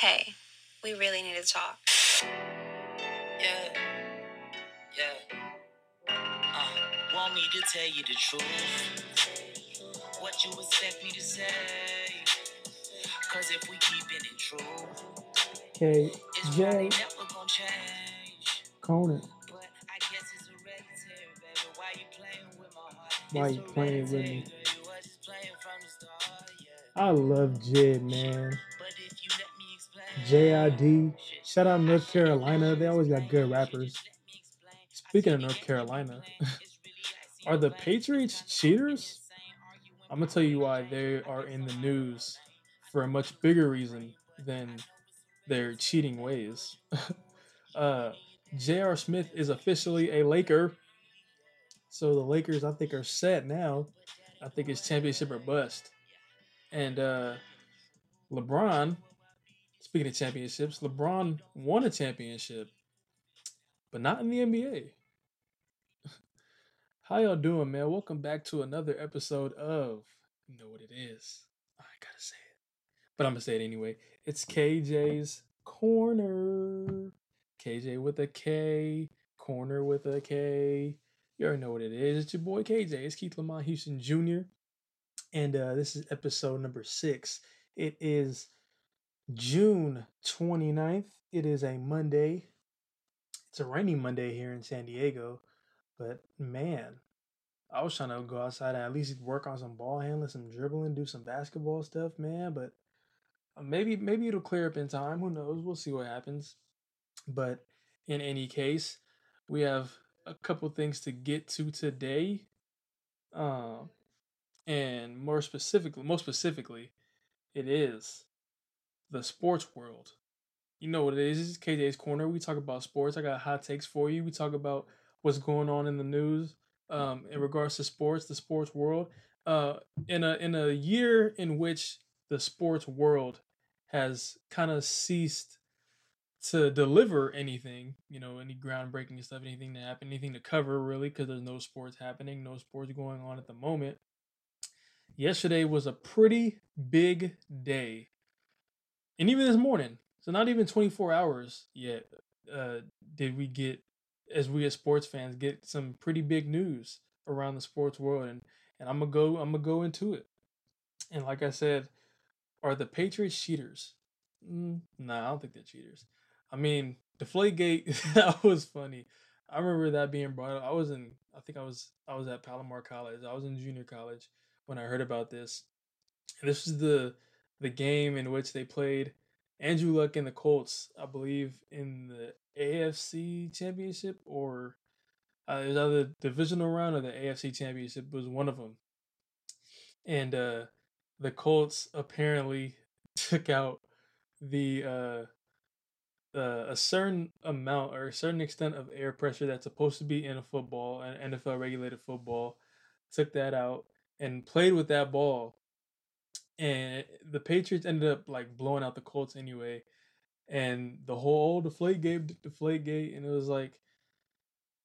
Hey, we really need to talk. Yeah, yeah. Uh, want me to tell you the truth? What you expect me to say? Cause if we keep it in truth, Okay, it's Jay, probably never gonna change. Conan, But I guess it's hereditary, baby. Why you playing with my heart? It's you playing with me? You playing from the. I love Jid, man. JID, shout out North Carolina. They always got good rappers. Speaking of North Carolina, are the Patriots cheaters? I'm gonna tell you why they are in the news for a much bigger reason than their cheating ways. uh, J.R. Smith is officially a Laker, so the Lakers I think are set now. I think it's championship or bust. And uh, LeBron, speaking of championships, LeBron won a championship, but not in the NBA. How y'all doing, man? Welcome back to another episode of You Know What It Is. I gotta say it. But I'm gonna say it anyway. It's KJ's Korner. KJ with a K, Korner with a K. You already know what it is. It's your boy KJ. It's Keith Lamont Houston Jr. And uh, this is episode number six. It is June 29th. It is a Monday. It's a rainy Monday here in San Diego. But man, I was trying to go outside and at least work on some ball handling, some dribbling, do some basketball stuff, man. But uh, maybe maybe it'll clear up in time. Who knows? We'll see what happens. But in any case, we have a couple things to get to today. Um, and more specifically, most specifically, it is the sports world. You know what it is. Is KJ's Korner. We talk about sports. I got hot takes for you. We talk about what's going on in the news um, in regards to sports, the sports world. Uh, in a in a year in which the sports world has kind of ceased to deliver anything, you know, any groundbreaking stuff, anything to happen, anything to cover really, because there's no sports happening, no sports going on at the moment. Yesterday was a pretty big day, and even this morning, so not even 24 hours yet, uh, did we get, as we as sports fans, get some pretty big news around the sports world, and and I'm gonna go, I'm gonna go into it. And like I said, are the Patriots cheaters? Mm, nah, I don't think they're cheaters. I mean, Deflategate, that was funny. I remember that being brought up. I was in, I think I was, I was at Palomar College. I was in junior college when I heard about this. And this was the the game in which they played Andrew Luck and the Colts, I believe, in the AFC Championship or uh, it was either the divisional round or the AFC Championship was one of them. And uh, the Colts apparently took out the uh, uh, a certain amount or a certain extent of air pressure that's supposed to be in a football, an NFL regulated football, took that out and played with that ball. And the Patriots ended up like blowing out the Colts anyway. And the whole deflate gate, deflate gate, and it was like,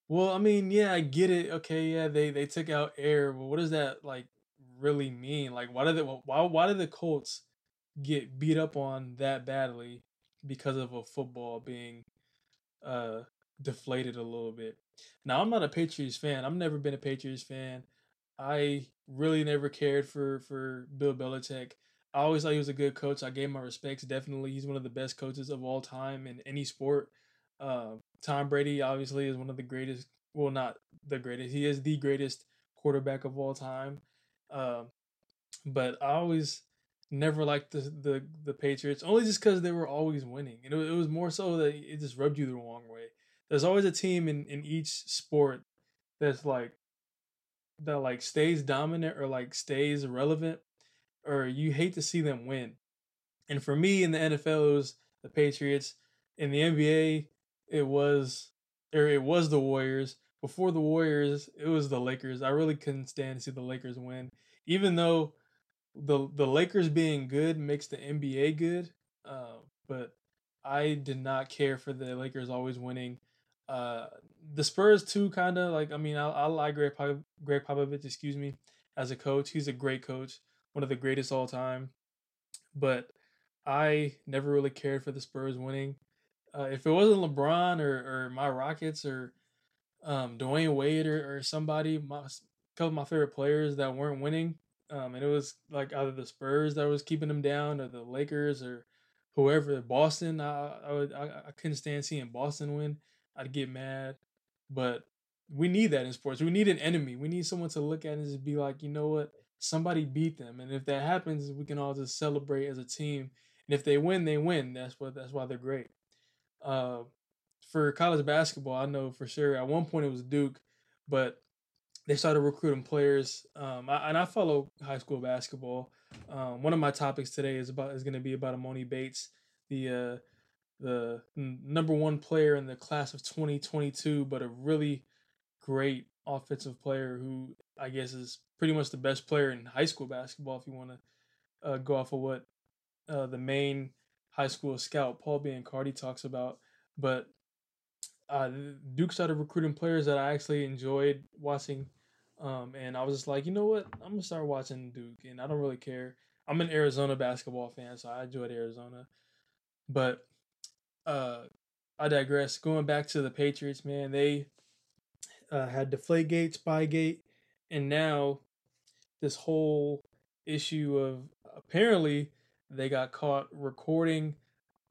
well, I mean, yeah, I get it. Okay, yeah, they they took out air, but what does that like really mean? Like, why did they, why why did the Colts get beat up on that badly because of a football being uh deflated a little bit. Now I'm not a Patriots fan. I've never been a Patriots fan. I really never cared for for Bill Belichick. I always thought he was a good coach. I gave my respects. Definitely, he's one of the best coaches of all time in any sport. Uh, Tom Brady obviously is one of the greatest. Well, not the greatest. He is the greatest quarterback of all time. Uh, but I always never liked the the, the Patriots only just because they were always winning. And it, it was more so that it just rubbed you the wrong way. There's always a team in in each sport that's like that like stays dominant or like stays relevant or you hate to see them win. And for me in the NFL it was the Patriots. In the NBA it was or it was the Warriors. Before the Warriors, it was the Lakers. I really couldn't stand to see the Lakers win. Even though the the Lakers being good makes the NBA good, uh, but I did not care for the Lakers always winning. Uh, the Spurs too, kind of like I mean, I, I like Gregg Pop- Gregg Popovich, excuse me, as a coach. He's a great coach, one of the greatest all time. But I never really cared for the Spurs winning. Uh, if it wasn't LeBron or, or my Rockets or um, Dwyane Wade or, or somebody, my a couple of my favorite players that weren't winning, um, and it was like either the Spurs that was keeping them down or the Lakers or whoever. Boston, I I, would, I, I couldn't stand seeing Boston win. I'd get mad, but we need that in sports. We need an enemy. We need someone to look at and just be like, you know what, somebody beat them, and if that happens, we can all just celebrate as a team. And if they win, they win. That's what that's why they're great. Uh, for college basketball, I know for sure. At one point, it was Duke, but they started recruiting players. Um, I, and I follow high school basketball. Um, one of my topics today is about is going to be about Emoni Bates, the uh, the number one player in the class of 2022, but a really great offensive player who I guess is pretty much the best player in high school basketball. If you want to uh, go off of what uh, the main high school scout Paul Biancardi talks about, but uh, Duke started recruiting players that I actually enjoyed watching. Um, and I was just like, you know what? I'm gonna start watching Duke, and I don't really care. I'm an Arizona basketball fan, so I enjoyed Arizona. But uh, I digress. Going back to the Patriots, man, they uh, had Deflategate, Spygate, and now this whole issue of apparently they got caught recording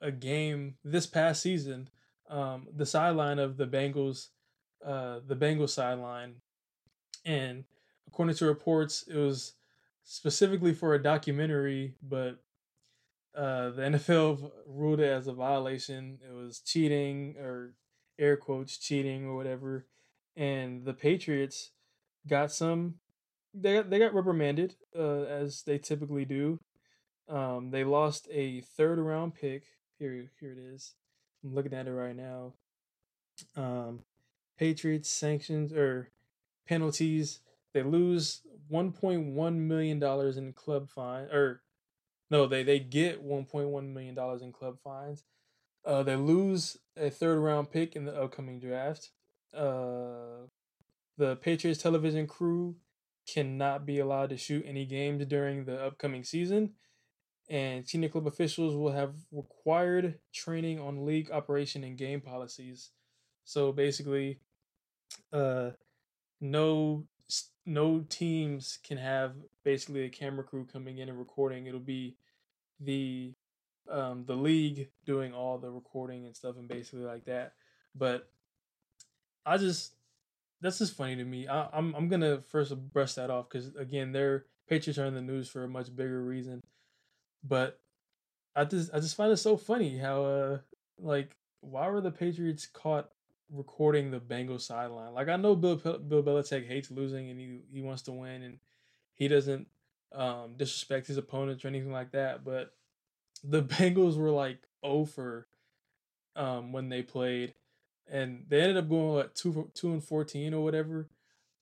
a game this past season um, the sideline of the Bengals, uh, the Bengals sideline, and according to reports, it was specifically for a documentary, but uh, the NFL ruled it as a violation. It was cheating or air quotes cheating or whatever, and the Patriots got some. They got they got reprimanded uh, as they typically do. Um, they lost a third round pick. Here here it is. I'm looking at it right now. Um, Patriots sanctions or penalties. They lose 1.1 million dollars in club fine, or no, they they get 1.1 million dollars in club fines. Uh, they lose a third round pick in the upcoming draft. Uh, the Patriots television crew cannot be allowed to shoot any games during the upcoming season and senior club officials will have required training on league operation and game policies. So basically, uh, no no teams can have basically a camera crew coming in and recording. It'll be the um, the league doing all the recording and stuff and basically like that. But I just that's just funny to me. I, I'm I'm gonna first brush that off because again, their Patriots are in the news for a much bigger reason. But I just I just find it so funny how uh like why were the Patriots caught recording the Bengals sideline? Like I know Bill Bill Belichick hates losing and he he wants to win and he doesn't um disrespect his opponents or anything like that, but the Bengals were like over um when they played and they ended up going like two two and fourteen or whatever.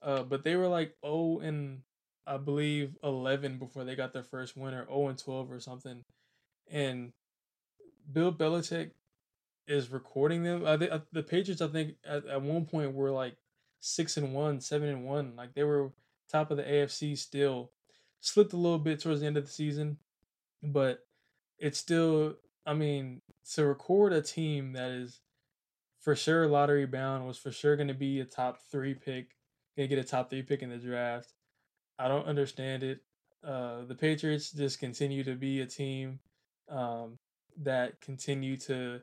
Uh, but they were like oh and I believe, 11 before they got their first win, or 0 and 12 or something. And Bill Belichick is recording them. Uh, they, uh, the Patriots, I think, at, at one point were like six and one, seven and one. Like they were top of the AFC still. Slipped a little bit towards the end of the season, but it's still. I mean, to record a team that is for sure lottery bound was for sure going to be a top three pick, gonna get a top three pick in the draft. I don't understand it. Uh, the Patriots just continue to be a team um, that continue to,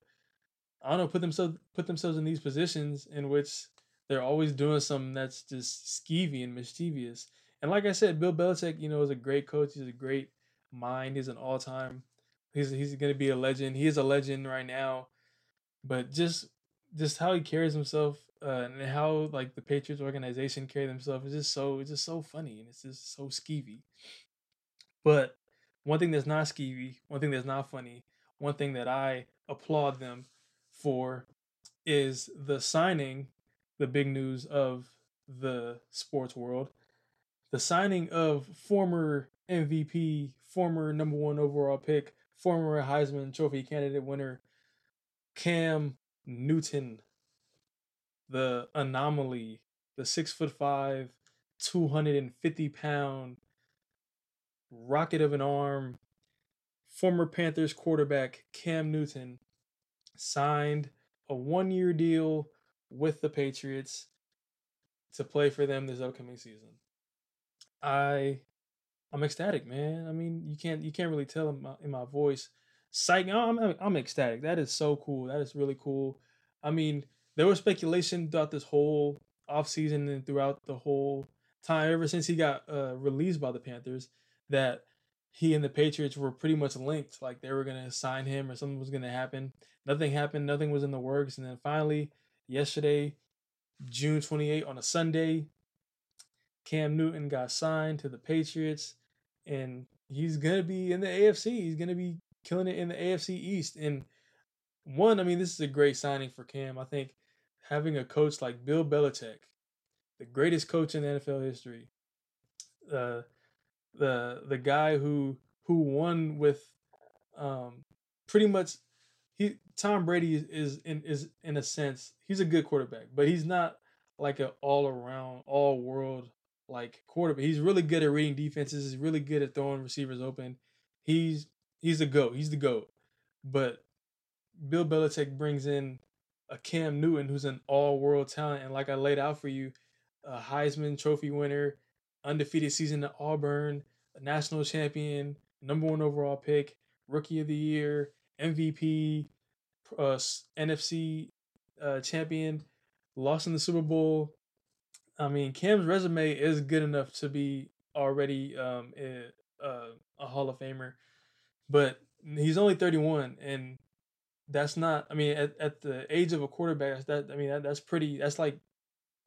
I don't know, put themselves put themselves in these positions in which they're always doing something that's just skeevy and mischievous. And like I said, Bill Belichick, you know, is a great coach. He's a great mind. He's an all time. He's he's gonna be a legend. He is a legend right now. But just just how he carries himself uh, and how like the Patriots organization carry themselves is just so it's just so funny and it's just so skeevy. But one thing that's not skeevy, one thing that's not funny, one thing that I applaud them for is the signing, the big news of the sports world, the signing of former MVP, former number one overall pick, former Heisman Trophy candidate winner Cam Newton. The anomaly, the six foot five, 250 pound rocket of an arm, former Panthers quarterback Cam Newton signed a one year deal with the Patriots to play for them this upcoming season. I I'm ecstatic, man. I mean, you can't you can't really tell in my, in my voice. Psych, I'm, I'm ecstatic. That is so cool. That is really cool. I mean, there was speculation throughout this whole offseason and throughout the whole time ever since he got uh, released by the Panthers that he and the Patriots were pretty much linked. Like they were gonna sign him or something was gonna happen. Nothing happened. Nothing was in the works. And then finally, yesterday, June 28 on a Sunday, Cam Newton got signed to the Patriots, and he's gonna be in the AFC. He's gonna be killing it in the AFC East. And one, I mean, this is a great signing for Cam. I think having a coach like Bill Belichick, the greatest coach in NFL history, uh, the the guy who who won with um pretty much he Tom Brady is, in is in a sense he's a good quarterback, but he's not like an all around all world like quarterback. He's really good at reading defenses. He's really good at throwing receivers open. He's he's the goat. He's the goat. But Bill Belichick brings in a Cam Newton who's an all world talent, and like I laid out for you, a Heisman Trophy winner, undefeated season at Auburn, a national champion, number one overall pick, rookie of the year, MVP, uh, NFC uh, champion, lost in the Super Bowl. I mean, Cam's resume is good enough to be already um, a, uh, a Hall of Famer, but he's only 31, and that's not. I mean, at, at the age of a quarterback, that I mean, that, that's pretty. That's like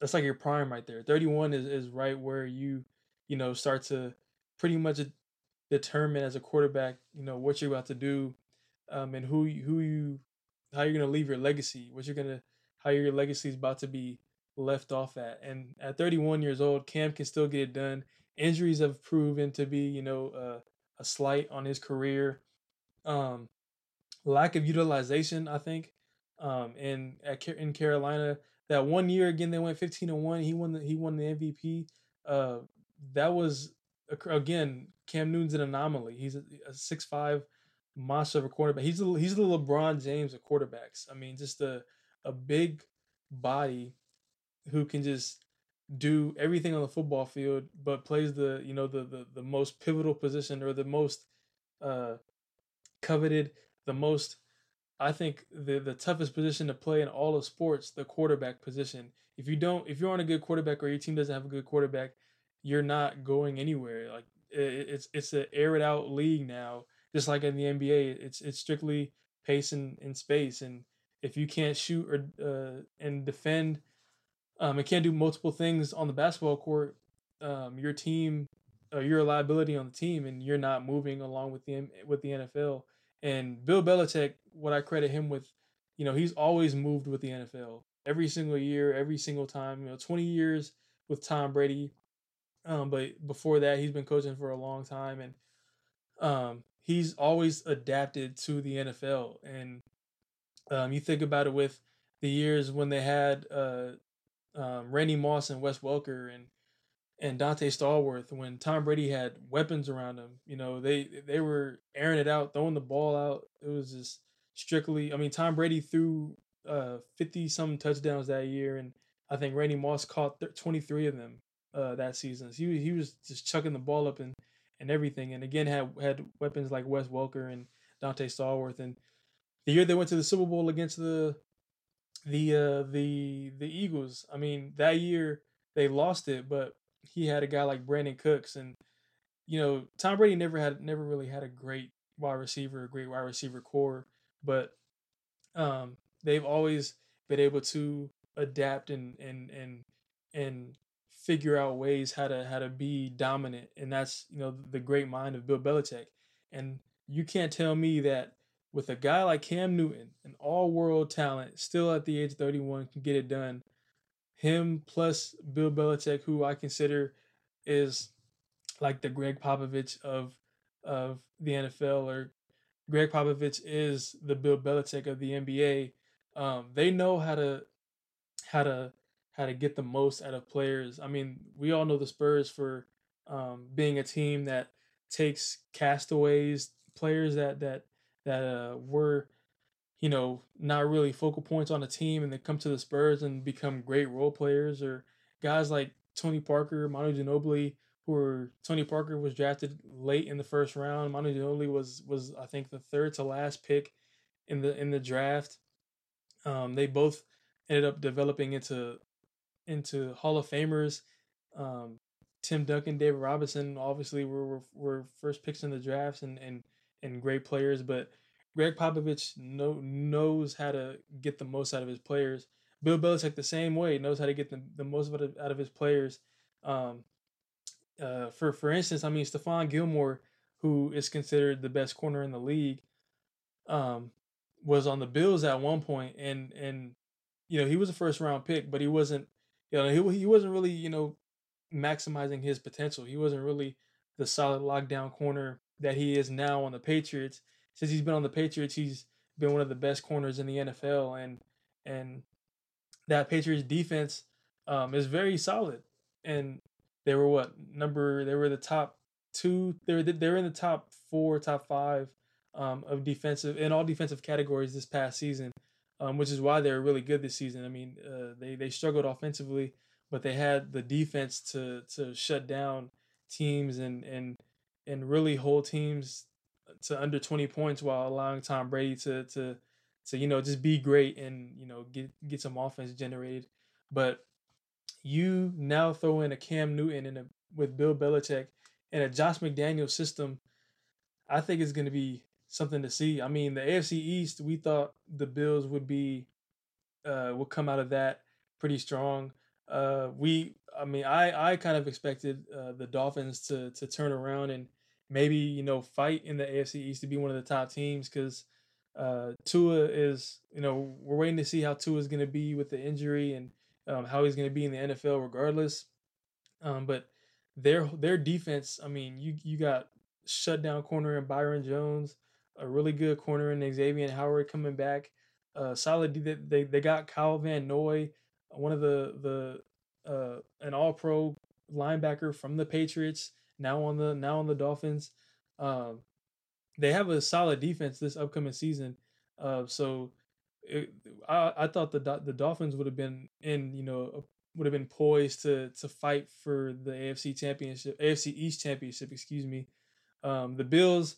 that's like your prime right there. 31 is is right where you you know start to pretty much determine as a quarterback, you know, what you're about to do, um, and who who you how you're gonna leave your legacy, what you're gonna how your legacy is about to be left off at. And at 31 years old, Cam can still get it done. Injuries have proven to be, you know, uh, a slight on his career. Um, lack of utilization, I think. Um, and at in Carolina, that one year again they went 15 and one. He won the he won the MVP. Uh, that was again Cam Newton's an anomaly. He's a, a six five monster of a quarterback. He's the he's the LeBron James of quarterbacks. I mean, just a a big body who can just do everything on the football field, but plays the you know the the, the most pivotal position or the most uh, coveted, the most I think the the toughest position to play in all of sports, the quarterback position. If you don't, if you're on a good quarterback or your team doesn't have a good quarterback, you're not going anywhere. Like it, it's it's an air it out league now, just like in the NBA. It's it's strictly pace and, and space, and if you can't shoot or uh, and defend, um, and can't do multiple things on the basketball court, um, your team, uh, you're a liability on the team, and you're not moving along with the with the NFL. And Bill Belichick, what I credit him with, you know, he's always moved with the NFL every single year, every single time. You know, 20 years with Tom Brady, um, but before that, he's been coaching for a long time, and um, he's always adapted to the NFL. And um, you think about it with the years when they had uh, um, Randy Moss and Wes Welker and and Donté Stallworth, when Tom Brady had weapons around him, you know they they were airing it out, throwing the ball out. It was just strictly. I mean, Tom Brady threw uh, some touchdowns that year, and I think Randy Moss caught twenty three of them uh, that season. So he he was just chucking the ball up and and everything. And again had had weapons like Wes Welker and Dante Stallworth. And the year they went to the Super Bowl against the the uh, the the Eagles. I mean that year they lost it, but he had a guy like Brandin Cooks and you know Tom Brady never had never really had a great wide receiver, a great wide receiver corps, but um, they've always been able to adapt and and and and figure out ways how to how to be dominant, and that's you know the great mind of Bill Belichick. And you can't tell me that with a guy like Cam Newton, an all-world talent, still at the age of 31, can get it done. Him plus Bill Belichick, who I consider is like the Gregg Popovich of of the NFL, or Gregg Popovich is the Bill Belichick of the NBA. Um, they know how to how to how to get the most out of players. I mean, we all know the Spurs for um, being a team that takes castaways, players that that that uh, were, you know, not really focal points on the team, and they come to the Spurs and become great role players, or guys like Tony Parker, Manu Ginobili, who were Tony Parker was drafted late in the first round. Manu Ginobili was was I think the third to last pick in the in the draft. Um, they both ended up developing into into Hall of Famers. Um, Tim Duncan, David Robinson, obviously were, were, were first picks in the drafts and and and great players, but Gregg Popovich know, knows how to get the most out of his players. Bill Belichick the same way knows how to get the, the most out of, out of his players. Um, uh, for for instance, I mean Stephon Gilmore, who is considered the best corner in the league, um, was on the Bills at one point, and and you know he was a first round pick, but he wasn't, you know, he he wasn't really you know maximizing his potential. He wasn't really the solid lockdown corner that he is now on the Patriots. Since he's been on the Patriots, he's been one of the best corners in the NFL, and and that Patriots defense um, is very solid. And they were what number? They were the top two. They were they were in the top four, top five um, of defensive in all defensive categories this past season, um, which is why they were really good this season. I mean, uh, they they struggled offensively, but they had the defense to to shut down teams and and and really hold teams to under 20 points while allowing Tom Brady to to to you know just be great and you know get get some offense generated. But you now throw in a Cam Newton and a, with Bill Belichick and a Josh McDaniel system, I think it's going to be something to see. I mean, the AFC East, we thought the Bills would be uh would come out of that pretty strong. Uh we I mean, I I kind of expected uh, the Dolphins to to turn around and maybe, you know, fight in the AFC East to be one of the top teams cuz uh Tua is, you know, we're waiting to see how Tua is going to be with the injury and um, how he's going to be in the NFL regardless. Um, but their their defense, I mean, you you got shut down corner in Byron Jones, a really good corner in Xavien Howard coming back. Uh, solid. They they got Kyle Van Noy, one of the the uh, an All Pro linebacker from the Patriots, now on the now on the Dolphins. Um, they have a solid defense this upcoming season. Uh, so it, I, I thought the the Dolphins would have been in, you know, would have been poised to to fight for the AFC championship, AFC East championship, excuse me. Um, the Bills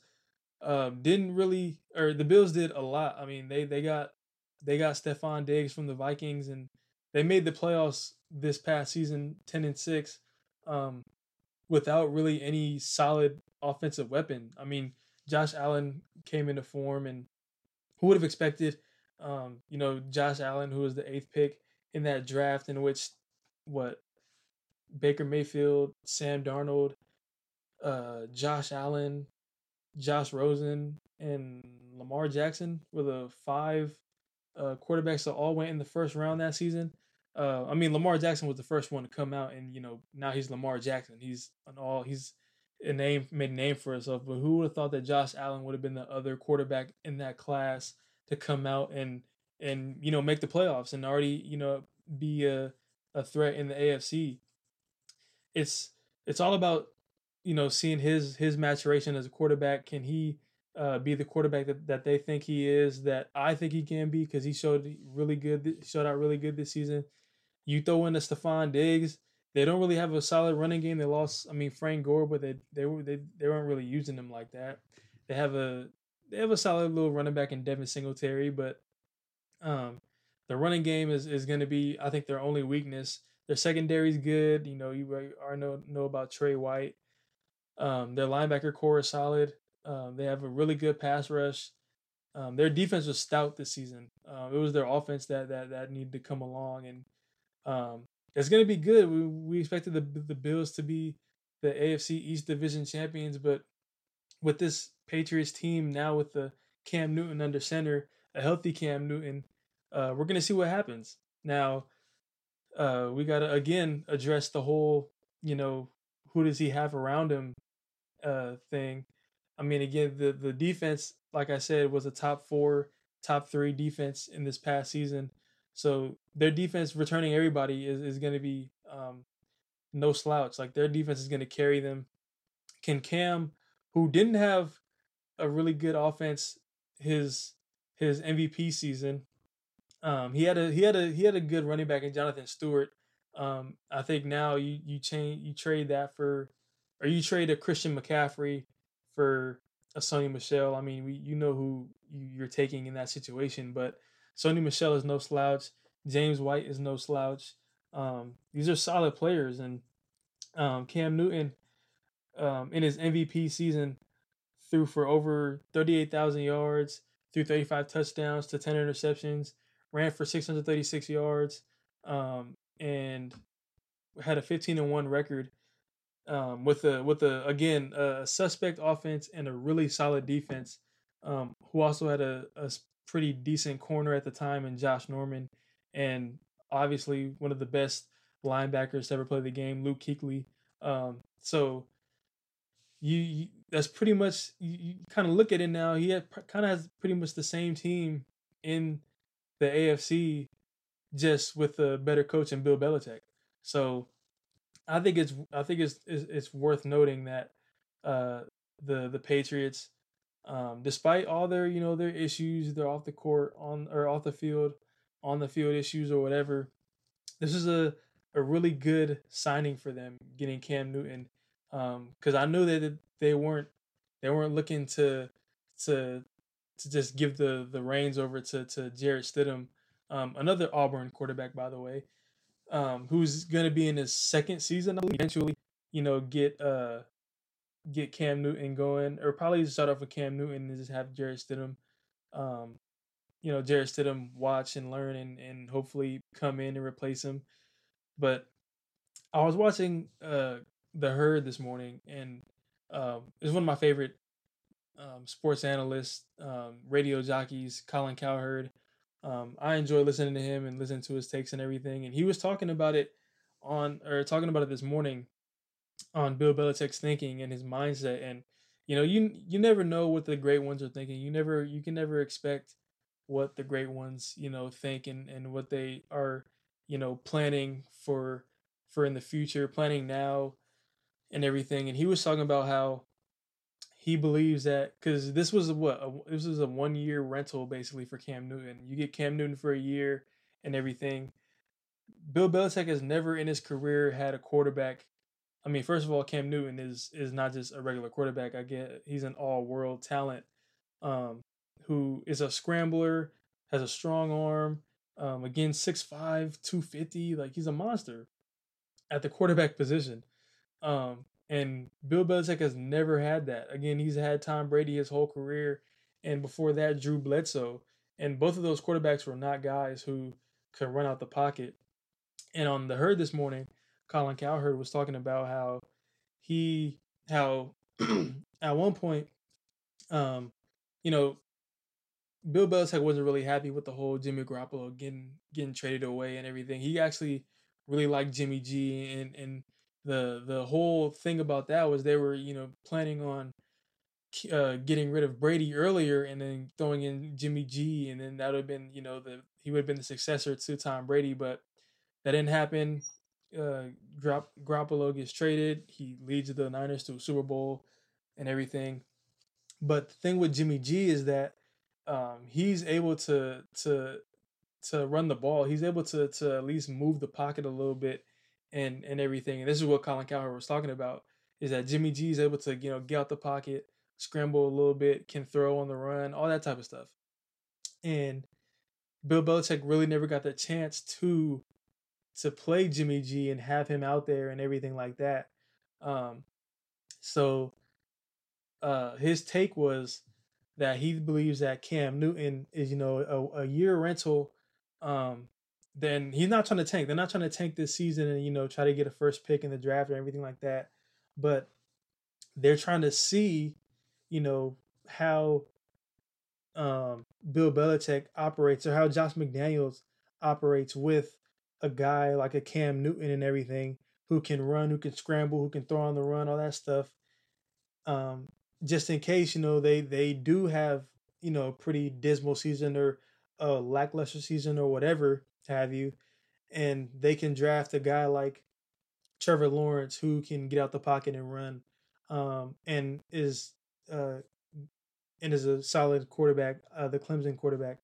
um, didn't really, or the Bills did a lot. I mean, they they got they got Stefon Diggs from the Vikings, and they made the playoffs this past season, ten and six, um, without really any solid offensive weapon. I mean, Josh Allen came into form, and who would have expected? Um, you know, Josh Allen, who was the eighth pick in that draft, in which what Baker Mayfield, Sam Darnold, uh, Josh Allen, Josh Rosen, and Lamar Jackson were the five uh, quarterbacks that all went in the first round that season. Uh, I mean, Lamar Jackson was the first one to come out, and you know now he's Lamar Jackson. He's an all he's a name made a name for himself. But who would have thought that Josh Allen would have been the other quarterback in that class to come out and and you know make the playoffs and already you know be a a threat in the AFC. It's it's all about you know seeing his his maturation as a quarterback. Can he uh, be the quarterback that, that they think he is? That I think he can be because he showed really good showed out really good this season. You throw in the Stefon Diggs. They don't really have a solid running game. They lost, I mean, Frank Gore, but they they were they, they weren't really using them like that. They have a they have a solid little running back in Devin Singletary, but um, the running game is, is going to be, I think, their only weakness. Their secondary is good. You know, you are know know about Trey White. Um, their linebacker corps is solid. Um, they have a really good pass rush. Um, their defense was stout this season. Uh, it was their offense that that that needed to come along, and um, it's going to be good. We we expected the the Bills to be the AFC East Division champions, but with this Patriots team now with the Cam Newton under center, a healthy Cam Newton, uh, we're gonna see what happens. Now, uh, we gotta again address the whole, you know, who does he have around him, uh, thing. I mean, again, the the defense, like I said, was a top four, top three defense in this past season. So their defense returning everybody is is gonna be um, no slouch. Like their defense is gonna carry them. Can Cam, who didn't have a really good offense his his MVP season. Um, he had a he had a he had a good running back in Jonathan Stewart. Um, I think now you you change you trade that for, or you trade a Christian McCaffrey for a Sony Michel. I mean, we, you know who you, are taking in that situation, but Sony Michel is no slouch. James White is no slouch. Um, these are solid players, and um, Cam Newton um, in his MVP season threw for over 38,000 yards, threw 35 touchdowns to 10 interceptions, ran for 636 yards, um, and had a 15 and 1 record um, with a with a again a suspect offense and a really solid defense, um, who also had a, a pretty decent corner at the time in Josh Norman, and obviously one of the best linebackers to ever play the game, Luke Kuechly. Um, so you, you, that's pretty much you, you kind of look at it now. He kind of has pretty much the same team in the AFC, just with a better coach and Bill Belichick. So I think it's I think it's it's, it's worth noting that uh, the the Patriots, um, despite all their you know their issues, they're off the court on or off the field, on the field issues or whatever. This is a a really good signing for them getting Cam Newton Um, because um, I knew that they weren't they weren't looking to to to just give the the reins over to to Jarrett Stidham, um, another Auburn quarterback by the way, um, who's going to be in his second season. Eventually, you know, get uh get Cam Newton going, or probably start off with Cam Newton and just have Jarrett Stidham, um, you know, Jarrett Stidham watch and learn and and hopefully come in and replace him. But I was watching uh the herd this morning, and um, it's one of my favorite um, sports analysts, um, radio jockeys, Colin Cowherd. Um, I enjoy listening to him and listening to his takes and everything. And he was talking about it on, or talking about it this morning on Bill Belichick's thinking and his mindset. And you know, you you never know what the great ones are thinking. You never, you can never expect what the great ones, you know, think and and what they are, you know, planning for for in the future, planning now and everything. And he was talking about how he believes that because this was what a, this was a one year rental basically for Cam Newton. You get Cam Newton for a year and everything. Bill Belichick has never in his career had a quarterback. I mean, first of all, Cam Newton is is not just a regular quarterback. I get he's an all world talent, um, who is a scrambler, has a strong arm. Um, again, 6'5", 250, like he's a monster at the quarterback position. Um, and Bill Belichick has never had that. Again, he's had Tom Brady his whole career, and before that, Drew Bledsoe. And both of those quarterbacks were not guys who could run out the pocket. And on the herd this morning, Colin Cowherd was talking about how he how at one point, um, you know, Bill Belichick wasn't really happy with the whole Jimmy Garoppolo getting getting traded away and everything. He actually really liked Jimmy G and and the the whole thing about that was they were you know planning on uh, getting rid of Brady earlier and then throwing in Jimmy G and then that would have been you know the he would have been the successor to Tom Brady but that didn't happen. Uh, Grop- Garoppolo gets traded. He leads the Niners to a Super Bowl and everything. But the thing with Jimmy G is that um, he's able to to to run the ball. He's able to to at least move the pocket a little bit and and everything. And this is what Colin Cowherd was talking about is that Jimmy G is able to you know get out the pocket, scramble a little bit, can throw on the run, all that type of stuff. And Bill Belichick really never got the chance to to play Jimmy G and have him out there and everything like that. Um, so uh, his take was that he believes that Cam Newton is you know a, a year rental um, then he's not trying to tank. They're not trying to tank this season and you know try to get a first pick in the draft or everything like that. But they're trying to see, you know, how um, Bill Belichick operates or how Josh McDaniels operates with a guy like a Cam Newton and everything who can run, who can scramble, who can throw on the run, all that stuff. Um, just in case, you know, they they do have, you know, a pretty dismal season or a lackluster season or whatever have you, and they can draft a guy like Trevor Lawrence who can get out the pocket and run, um, and is uh, and is a solid quarterback, uh, the Clemson quarterback.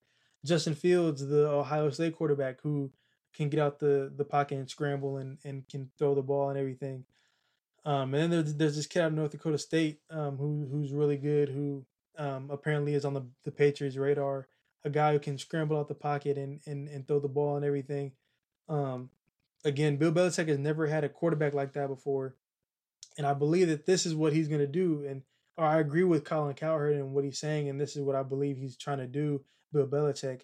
Justin Fields, the Ohio State quarterback, who can get out the the pocket and scramble and and can throw the ball and everything. Um, and then there's, there's this kid out of North Dakota State um, who who's really good, who um, apparently is on the, the Patriots radar. A guy who can scramble out the pocket and and, and throw the ball and everything. Um, again, Bill Belichick has never had a quarterback like that before, and I believe that this is what he's going to do. And or I agree with Colin Cowherd and what he's saying, and this is what I believe he's trying to do. Bill Belichick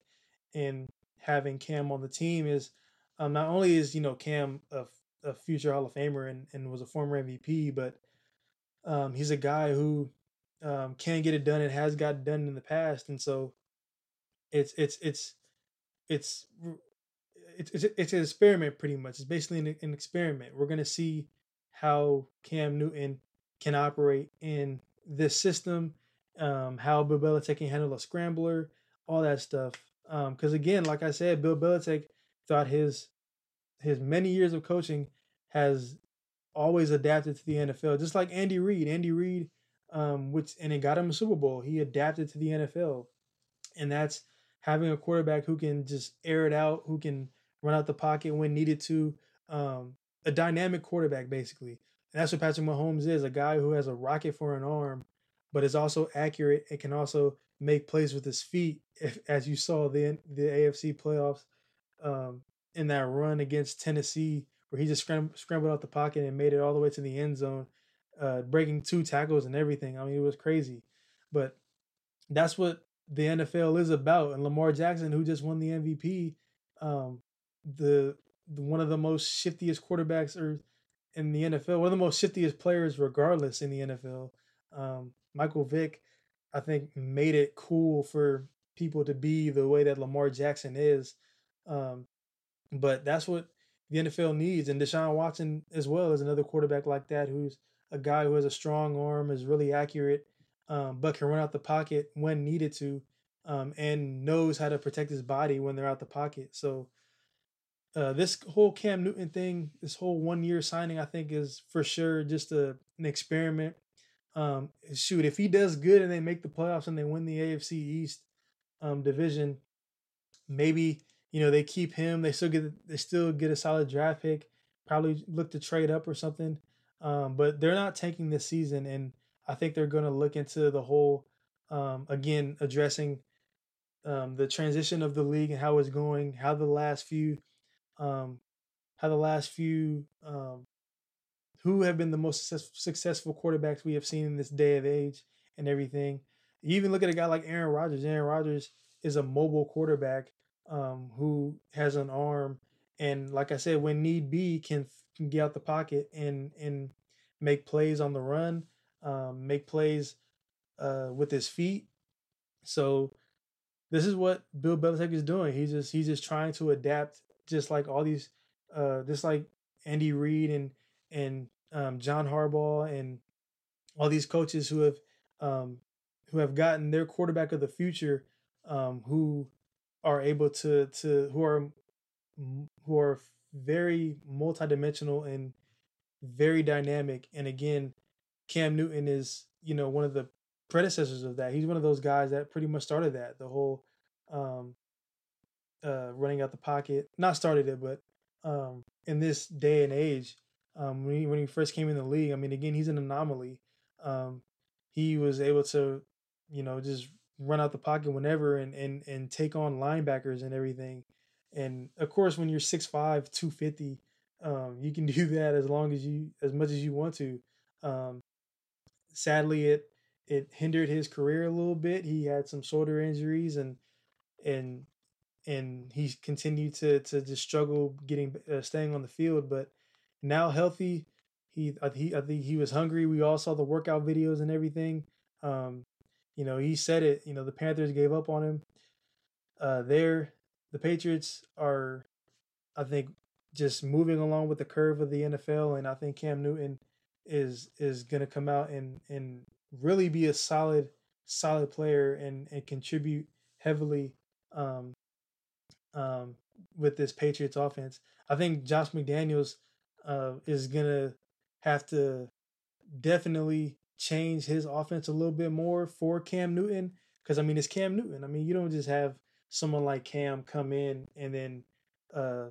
and having Cam on the team is um, not only is you know Cam a, a future Hall of Famer and, and was a former MVP, but um, he's a guy who um, can get it done and has got done in the past, and so it's it's it's it's it's it's, it's an experiment pretty much. It's basically an, an experiment. We're gonna see how Cam Newton can operate in this system, um, how Bill Belichick can handle a scrambler, all that stuff. Because um, again, like I said, Bill Belichick thought his his many years of coaching has always adapted to the NFL, just like Andy Reid. Andy Reid, um, which and it got him a Super Bowl. He adapted to the NFL, and that's having a quarterback who can just air it out, who can run out the pocket when needed to. Um, a dynamic quarterback, basically. And that's what Patrick Mahomes is a guy who has a rocket for an arm, but is also accurate and can also make plays with his feet. If, as you saw the the AFC playoffs um, in that run against Tennessee, where he just scrambled, out the pocket and made it all the way to the end zone, uh, breaking two tackles and everything. I mean, it was crazy. But that's what the NFL is about. And Lamar Jackson, who just won the MVP, um, the, the one of the most shiftiest quarterbacks or in the NFL, one of the most shiftiest players, regardless, in the NFL. Um, Michael Vick, I think, made it cool for people to be the way that Lamar Jackson is. Um, but that's what the NFL needs. And Deshaun Watson, as well, is another quarterback like that who's a guy who has a strong arm, is really accurate, um, but can run out the pocket when needed to, um, and knows how to protect his body when they're out the pocket. So, uh, this whole Cam Newton thing, this whole one year signing, I think is for sure just a, an experiment. Um, shoot, if he does good and they make the playoffs and they win the AFC East um, division, maybe you know they keep him. They still get they still get a solid draft pick. Probably look to trade up or something. Um, but they're not tanking this season, and I think they're going to look into the whole um, again addressing um, the transition of the league and how it's going, how the last few, um, how the last few, um, who have been the most successful quarterbacks we have seen in this day of age and everything. You even look at a guy like Aaron Rodgers. Aaron Rodgers is a mobile quarterback um, who has an arm and, like I said, when need be, can can get out the pocket and and make plays on the run, um, make plays uh, with his feet. So this is what Bill Belichick is doing. He's just he's just trying to adapt, just like all these, uh, just like Andy Reid and and um, John Harbaugh and all these coaches who have um, who have gotten their quarterback of the future, um, who are able to to who are who are very multidimensional and very dynamic. And again, Cam Newton is you know one of the predecessors of that. He's one of those guys that pretty much started that the whole um, uh, running out the pocket. Not started it, but um, in this day and age, um, when he when he first came in the league, I mean, again, he's an anomaly. Um, he was able to, you know, just run out the pocket whenever and and and take on linebackers and everything. And of course, when you're 6'5", 250, um, you can do that as long as you as much as you want to. Um, sadly, it it hindered his career a little bit. He had some shoulder injuries and and and he continued to to just struggle getting uh, staying on the field. But now healthy, he I, he I think he was hungry. We all saw the workout videos and everything. Um, you know, he said it. You know, the Panthers gave up on him. Uh, there, the Patriots are, I think, just moving along with the curve of the NFL, and I think Cam Newton is is to come out and and really be a solid solid player and and contribute heavily um, um, with this Patriots offense. I think Josh McDaniels uh, is gonna have to definitely change his offense a little bit more for Cam Newton. Because I mean, it's Cam Newton. I mean, you don't just have someone like Cam come in and then, uh,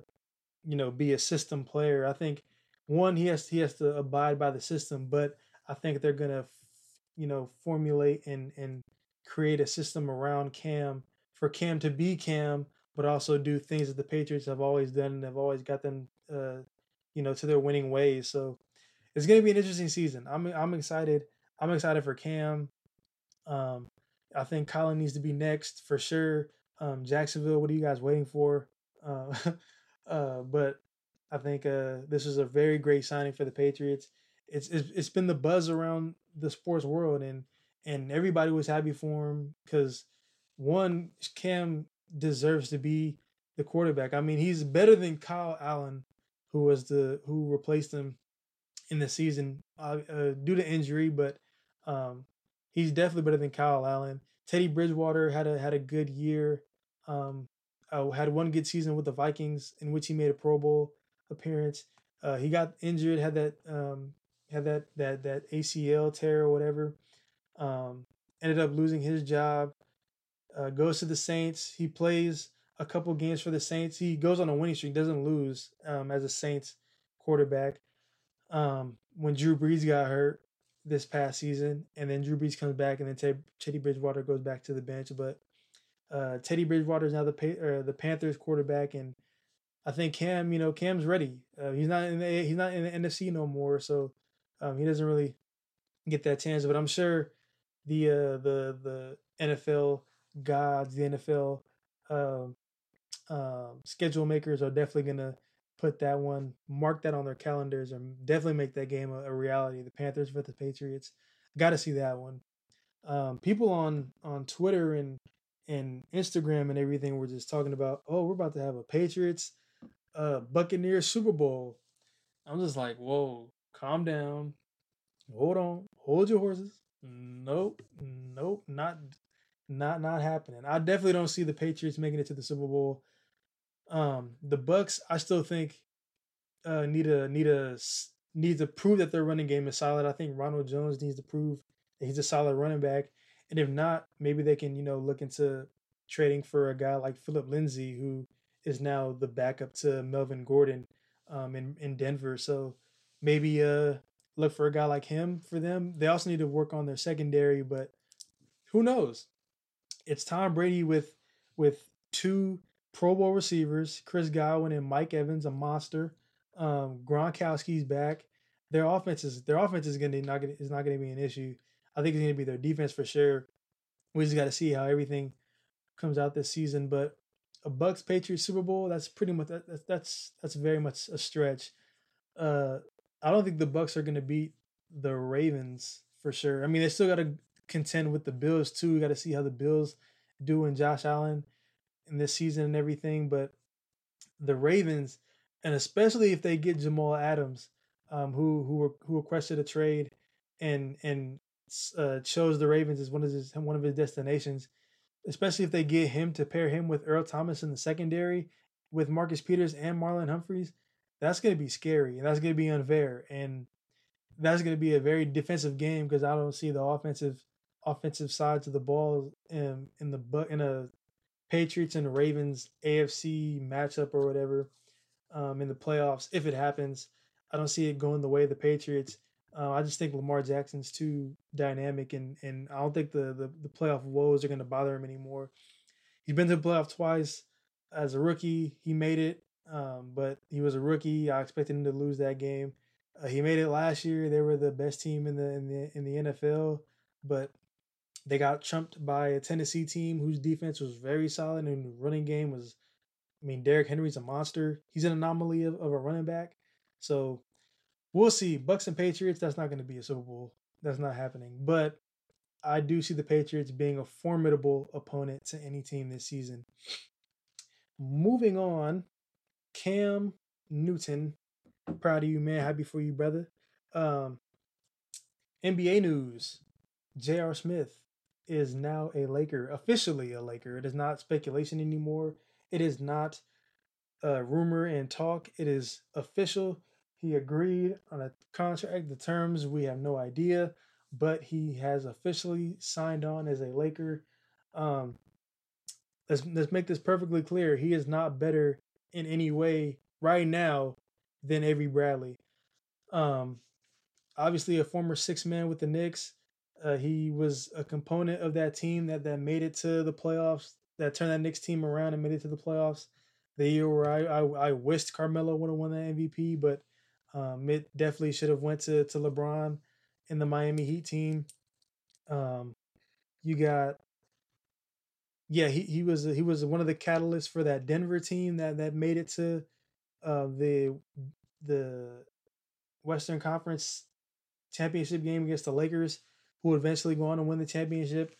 you know, be a system player. I think one he has he has to abide by the system, but I think they're gonna, you know, formulate and and create a system around Cam for Cam to be Cam, but also do things that the Patriots have always done and have always got them, uh, you know, to their winning ways. So it's to be an interesting season. I'm I'm excited. I'm excited for Cam. Um, I think Colin needs to be next for sure. Um, Jacksonville, what are you guys waiting for? Uh, uh, but I think uh, this is a very great signing for the Patriots. It's, it's it's been the buzz around the sports world, and and everybody was happy for him because one Cam deserves to be the quarterback. I mean, he's better than Kyle Allen, who was the who replaced him in the season uh, uh, due to injury, but um, he's definitely better than Kyle Allen. Teddy Bridgewater had a had a good year. Um, uh, had one good season with the Vikings in which he made a Pro Bowl appearance. Uh, he got injured, had that um, had that that that ACL tear or whatever. Um, ended up losing his job. Uh, goes to the Saints. He plays a couple games for the Saints. He goes on a winning streak, doesn't lose um, as a Saints quarterback. Um, when Drew Brees got hurt this past season, and then Drew Brees comes back, and then Ted, Teddy Bridgewater goes back to the bench. But uh, Teddy Bridgewater is now the uh, the Panthers quarterback, and I think Cam, you know, Cam's ready. Uh, he's not in the he's not in the NFC no more, so um, he doesn't really get that chance. But I'm sure the uh, the the NFL gods, the NFL um, um, schedule makers are definitely gonna put that one, mark that on their calendars, and definitely make that game a, a reality. The Panthers for the Patriots, got to see that one. Um, people on on Twitter and and Instagram and everything were just talking about, oh, we're about to have a Patriots, uh, Buccaneers Super Bowl. I'm just like, whoa, calm down, hold on, hold your horses. Nope, nope, not not not happening. I definitely don't see the Patriots making it to the Super Bowl. Um, the Bucs, I still think uh, need a need a need to prove that their running game is solid. I think Ronald Jones needs to prove that he's a solid running back, and if not, maybe they can you know look into trading for a guy like Philip Lindsay, who is now the backup to Melvin Gordon um, in in Denver. So maybe uh look for a guy like him for them. They also need to work on their secondary, but who knows? It's Tom Brady with with two Pro Bowl receivers, Chris Godwin and Mike Evans, a monster. Um, Gronkowski's back. Their offense is their offense is gonna not gonna is not gonna be an issue. I think it's gonna be their defense for sure. We just got to see how everything comes out this season. But a Bucs Patriots Super Bowl, that's pretty much that, that's that's very much a stretch. Uh, I don't think the Bucs are gonna beat the Ravens for sure. I mean, they still got to contend with the Bills too. We got to see how the Bills do and Josh Allen in this season and everything. But the Ravens, and especially if they get Jamal Adams, um, who who who requested a trade and and uh, chose the Ravens as one of his one of his destinations, especially if they get him to pair him with Earl Thomas in the secondary with Marcus Peters and Marlon Humphreys, that's going to be scary and that's going to be unfair and that's going to be a very defensive game because I don't see the offensive offensive sides of the ball in in the in a Patriots and Ravens AFC matchup or whatever um, in the playoffs if it happens. I don't see it going the way of the Patriots. Uh, I just think Lamar Jackson's too dynamic, and and I don't think the the, the playoff woes are going to bother him anymore. He's been to the playoff twice as a rookie. He made it, um, but he was a rookie. I expected him to lose that game. Uh, he made it last year. They were the best team in the in the in the NFL, but they got chumped by a Tennessee team whose defense was very solid and running game was. I mean, Derrick Henry's a monster. He's an anomaly of, of a running back. So we'll see. Bucs and Patriots. That's not going to be a Super Bowl. That's not happening. But I do see the Patriots being a formidable opponent to any team this season. Moving on, Cam Newton. Proud of you, man. Happy for you, brother. Um, NBA news. J.R. Smith is now a Laker, officially a Laker. It is not speculation anymore. It is not a rumor and talk. It is official. He agreed on a contract. The terms we have no idea, but he has officially signed on as a Laker. Um, let's let's make this perfectly clear. He is not better in any way right now than Avery Bradley. Um, obviously a former six man with the Knicks. Uh, he was a component of that team that that made it to the playoffs. That turned that Knicks team around and made it to the playoffs. The year where I I, I wished Carmelo would have won that MVP, but um, it definitely should have went to to LeBron in the Miami Heat team. Um, you got yeah, he, he was he was one of the catalysts for that Denver team that that made it to uh, the the Western Conference championship game against the Lakers, who eventually go on to win the championship.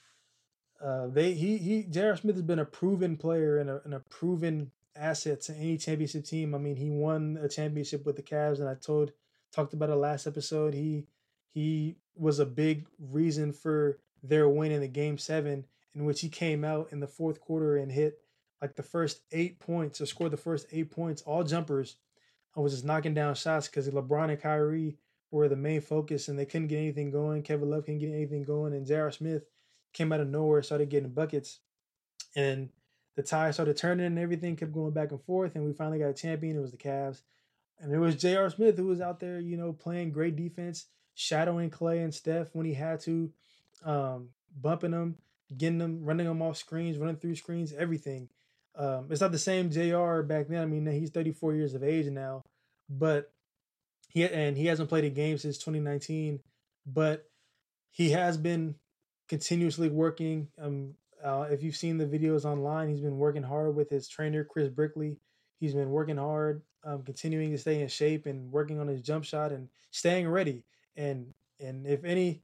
Uh, they he he J.R. Smith has been a proven player and a, and a proven asset to any championship team. I mean, he won a championship with the Cavs, and I told talked about it last episode. He he was a big reason for their win in the game seven, in which he came out in the fourth quarter and hit like the first eight points or scored the first eight points, all jumpers. I was just knocking down shots because LeBron and Kyrie were the main focus and they couldn't get anything going. Kevin Love couldn't get anything going, and J.R. Smith came out of nowhere, started getting buckets, and the tie started turning and everything kept going back and forth, and we finally got a champion. It was the Cavs, and it was J.R. Smith who was out there, you know, playing great defense, shadowing Klay and Steph when he had to, um, bumping them, getting them, running them off screens, running through screens, everything. Um, it's not the same J.R. back then. I mean, he's 34 years of age now, but he and he hasn't played a game since 2019. But he has been continuously working. Um, uh, if you've seen the videos online, he's been working hard with his trainer Chris Brickley. He's been working hard, um, continuing to stay in shape and working on his jump shot and staying ready. And and if any,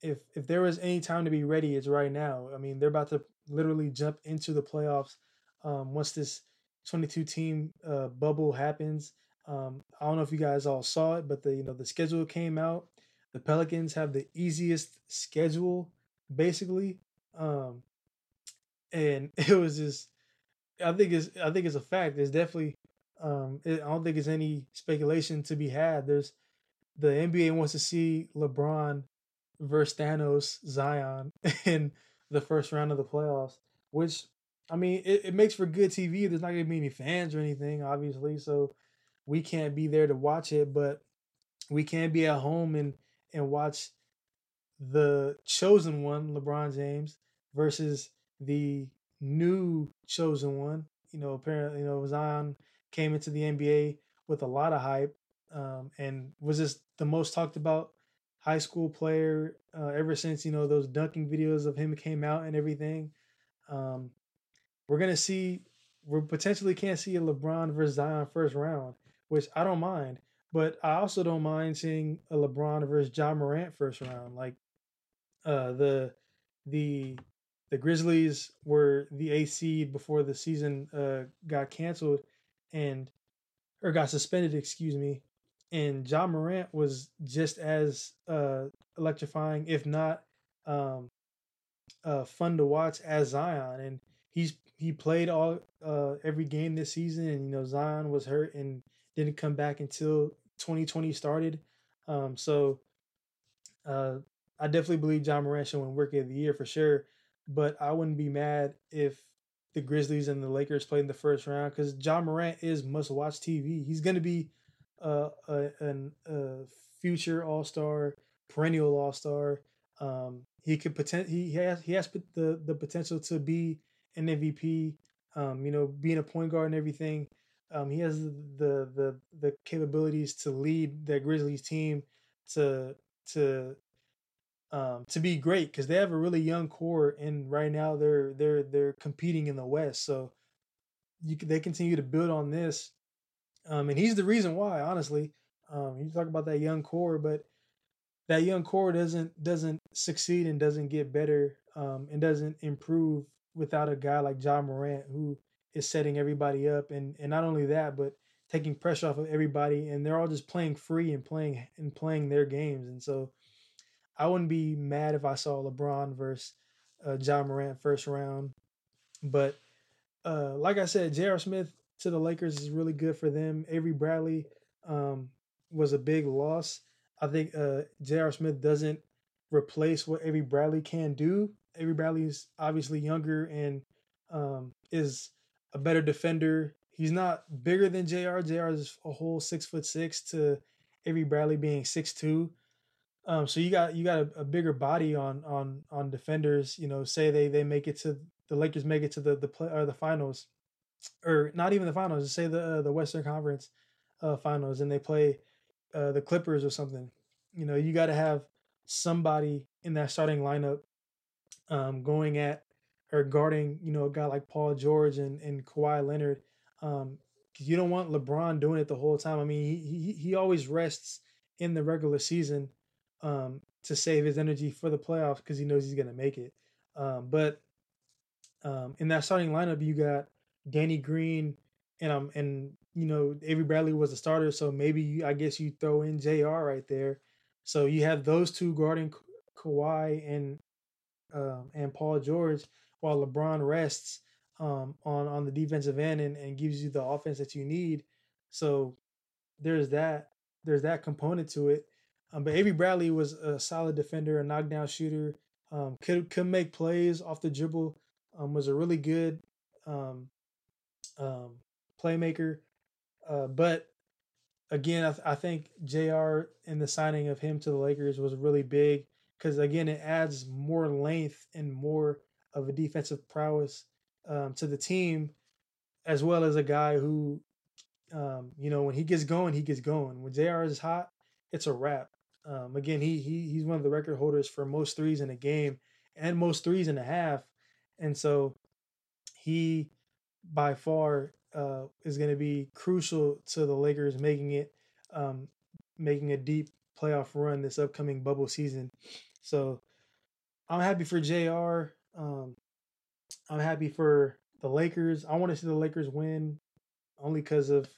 if if there was any time to be ready, it's right now. I mean, they're about to literally jump into the playoffs um, once this 22 team uh, bubble happens. Um, I don't know if you guys all saw it, but the you know the schedule came out. The Pelicans have the easiest schedule, basically. Um, and it was just I think it's I think it's a fact. There's definitely um it, I don't think it's any speculation to be had. There's the NBA wants to see LeBron versus Thanos Zion in the first round of the playoffs, which I mean it, it makes for good TV. There's not gonna be any fans or anything, obviously, so we can't be there to watch it, but we can be at home and and watch the chosen one, LeBron James, versus the new chosen one. You know, apparently, you know, Zion came into the NBA with a lot of hype um, and was just the most talked about high school player uh, ever since, you know, those dunking videos of him came out and everything. Um, we're going to see, we potentially can't see a LeBron versus Zion first round, which I don't mind. But I also don't mind seeing a LeBron versus Ja Morant first round. Like uh, the the the Grizzlies were the A seed before the season uh, got canceled and or got suspended, excuse me. And Ja Morant was just as uh, electrifying, if not um, uh, fun to watch as Zion. And he's he played all uh, every game this season, and you know Zion was hurt and didn't come back until 2020 started. Um, so uh, I definitely believe Ja Morant should win Rookie of the Year for sure but I wouldn't be mad if the Grizzlies and the Lakers played in the first round because Ja Morant is must watch TV. He's going to be uh, a, a future All Star, perennial All Star. Um, he could potent he has he has the the potential to be an MVP. Um, you know, being a point guard and everything. Um, he has the the the capabilities to lead that Grizzlies team to to um, to be great because they have a really young core, and right now they're they're they're competing in the West. So you they continue to build on this, um, and he's the reason why. Honestly, um, you talk about that young core, but that young core doesn't doesn't succeed and doesn't get better um, and doesn't improve without a guy like Ja Morant who is setting everybody up, and and not only that, but taking pressure off of everybody, and they're all just playing free and playing and playing their games, and so I wouldn't be mad if I saw LeBron versus uh, Ja Morant first round. But uh, like I said, J.R. Smith to the Lakers is really good for them. Avery Bradley um, was a big loss. I think uh, J.R. Smith doesn't replace what Avery Bradley can do. Avery Bradley is obviously younger and um, is a better defender. He's not bigger than J.R. J.R. is a whole six foot six to Avery Bradley being six two. Um, so you got you got a, a, bigger body on on on defenders. You know, say they they make it to the Lakers make it to the the play or the finals, or not even the finals. Just Say the uh, the Western Conference uh, finals, and they play uh, the Clippers or something. You know, you got to have somebody in that starting lineup um, going at or guarding, you know, a guy like Paul George and, and Kawhi Leonard. Um, you don't want LeBron doing it the whole time. I mean, he he, he always rests in the regular season um, to save his energy for the playoffs because he knows he's going to make it. Um, but um, in that starting lineup, you got Danny Green and um and you know Avery Bradley was a starter, so maybe I guess you throw in J.R. right there. So you have those two guarding Ka- Kawhi and um, and Paul George, while LeBron rests um, on on the defensive end and, and gives you the offense that you need. So there's that there's that component to it. Um, but Avery Bradley was a solid defender, a knockdown shooter, um, could could make plays off the dribble, um, was a really good um, um, playmaker. Uh, but again, I, th- I think J.R. and the signing of him to the Lakers was really big because again, it adds more length and more of a defensive prowess um, to the team, as well as a guy who, um, you know, when he gets going, he gets going. When J.R. is hot, it's a wrap. Um, again, he he he's one of the record holders for most threes in a game and most threes and a half, and so he by far uh, is going to be crucial to the Lakers making it, um, making a deep playoff run this upcoming bubble season. So I'm happy for J.R. Um, I'm happy for the Lakers. I want to see the Lakers win only because of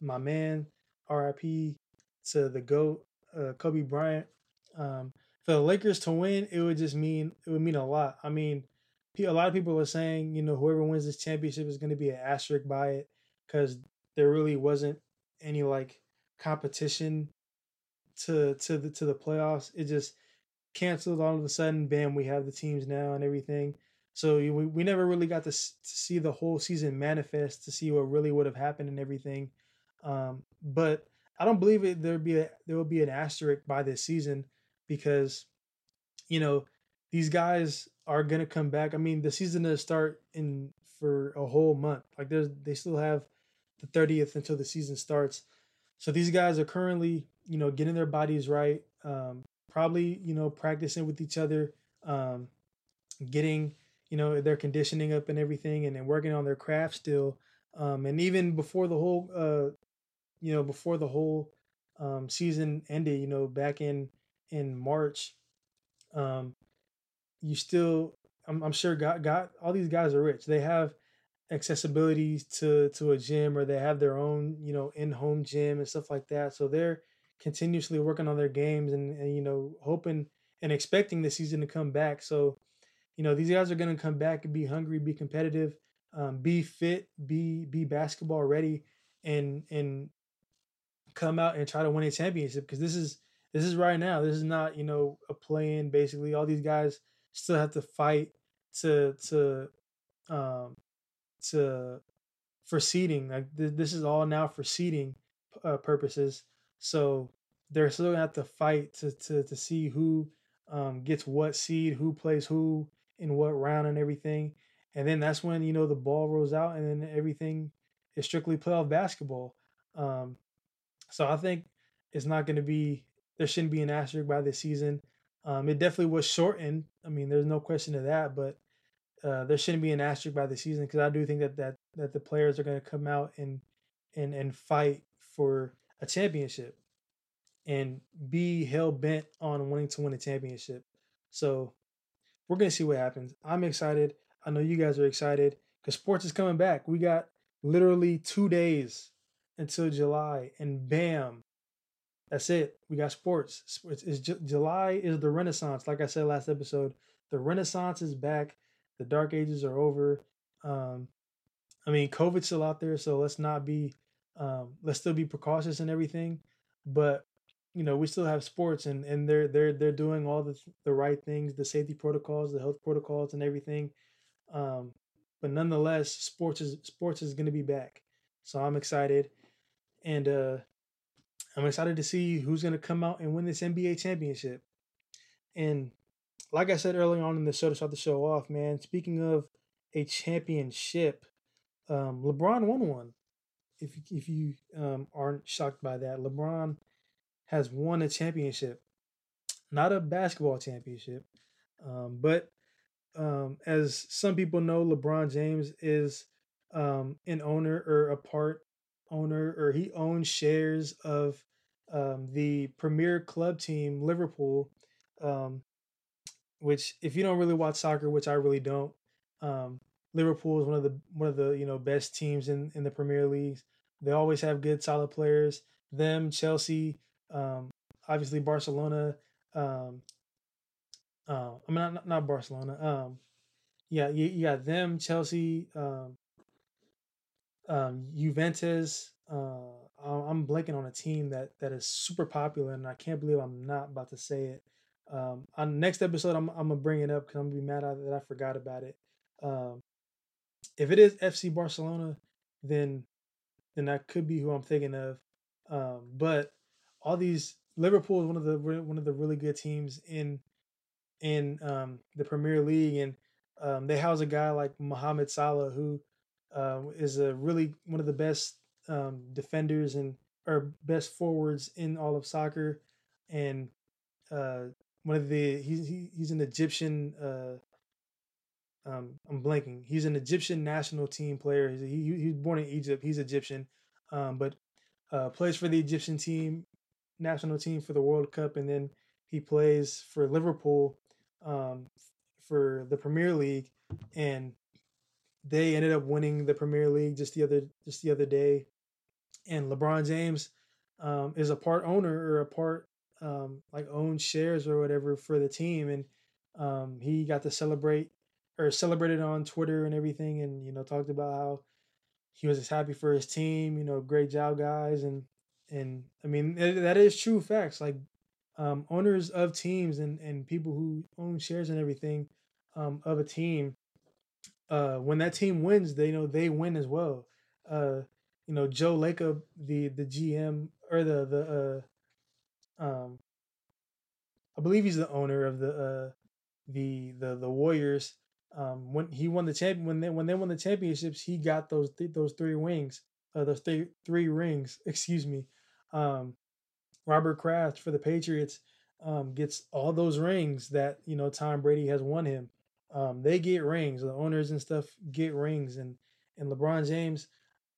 my man, RIP to the GOAT, uh, Kobe Bryant. Um, for the Lakers to win, it would just mean it would mean a lot. I mean, a lot of people are saying, you know, whoever wins this championship is going to be an asterisk by it because there really wasn't any like competition to to the to the playoffs. It just canceled all of a sudden. Bam, we have the teams now and everything. So we we never really got to, to see the whole season manifest to see what really would have happened and everything. Um, but I don't believe it. There'd be a there will be an asterisk by this season because you know these guys are gonna come back. I mean, the season to start in for a whole month. Like there's they still have the 30th until the season starts. So these guys are currently, you know, getting their bodies right. Um, probably, you know, practicing with each other, um, getting, you know, their conditioning up and everything, and then working on their craft still. Um, and even before the whole, uh, you know, before the whole um, season ended, you know, back in in March, um, you still I'm, I'm sure got got all these guys are rich. They have accessibility to to a gym or they have their own you know in-home gym and stuff like that so they're continuously working on their games and, and you know hoping and expecting the season to come back. So you know these guys are going to come back and be hungry be competitive um, be fit be be basketball ready and and come out and try to win a championship. Because this is this is right now. This is not you know a play-in. Basically all these guys still have to fight to to um to for seeding. Like th- this is all now for seeding uh, purposes so they're still gonna have to fight to to to see who um gets what seed who plays who in what round and everything. And then that's when you know the ball rolls out and then everything is strictly playoff basketball. Um so i think it's not going to be there shouldn't be an asterisk by this season. Um, it definitely was shortened. I mean, there's no question of that, but uh, there shouldn't be an asterisk by the season because I do think that that that the players are going to come out and and and fight for a championship and be hell bent on wanting to win a championship. So we're gonna see what happens. I'm excited. I know you guys are excited because sports is coming back. We got literally two days until July, and bam, that's it. We got sports. It's, it's July is the Renaissance. Like I said last episode, the Renaissance is back. The Dark Ages are over. Um, I mean, COVID's still out there, so let's not be, um, let's still be precautious and everything. But you know we still have sports and and they're they're they're doing all the the right things the safety protocols the health protocols and everything um but nonetheless sports is sports is going to be back so i'm excited and uh i'm excited to see who's going to come out and win this nba championship and like i said earlier on in the show to start the show off man speaking of a championship um lebron won one if if you um aren't shocked by that lebron has won a championship, not a basketball championship, um, but um, as some people know, LeBron James is um, an owner or a part owner, or he owns shares of um, the premier club team, Liverpool. Um, which, if you don't really watch soccer, which I really don't, um, Liverpool is one of the one of the you know best teams in in the Premier Leagues. They always have good, solid players. Them, Chelsea, um, obviously Barcelona. Um, uh, I mean not not Barcelona. Um, yeah, you, you got them, Chelsea, um, um, Juventus. Uh, I'm blanking on a team that that is super popular, and I can't believe I'm not about to say it. Um, on next episode, I'm I'm gonna bring it up because I'm gonna be mad that I forgot about it. Um, if it is FC Barcelona, then then that could be who I'm thinking of. Um, but all these Liverpool is one of the one of the really good teams in in um, the Premier League, and um, they house a guy like Mohamed Salah, who uh, is a really one of the best um, defenders and or best forwards in all of soccer, and uh, one of the he's he, he's an Egyptian. Uh, um, I'm blanking. He's an Egyptian national team player. He he, he was born in Egypt. He's Egyptian, um, but uh, plays for the Egyptian team national team for the World Cup, and then he plays for Liverpool um, for the Premier League, and they ended up winning the Premier League just the other just the other day. And LeBron James um, is a part owner or a part um, like owns shares or whatever for the team, and um, he got to celebrate or celebrated on Twitter and everything, and you know talked about how he was just happy for his team. You know, great job, guys, and and I mean that is true facts. Like um, owners of teams and and people who own shares and everything um, of a team, uh, when that team wins, they know they win as well. Uh, you know, Joe Lacob, the the GM or the the uh, um, I believe he's the owner of the uh, the the the Warriors. Um, when he won the champion, when they when they won the championships, he got those th- those three wings, uh, those three three rings. Excuse me. Um, Robert Kraft for the Patriots um, gets all those rings that you know Tom Brady has won him. Um, they get rings. The owners and stuff get rings, and and LeBron James,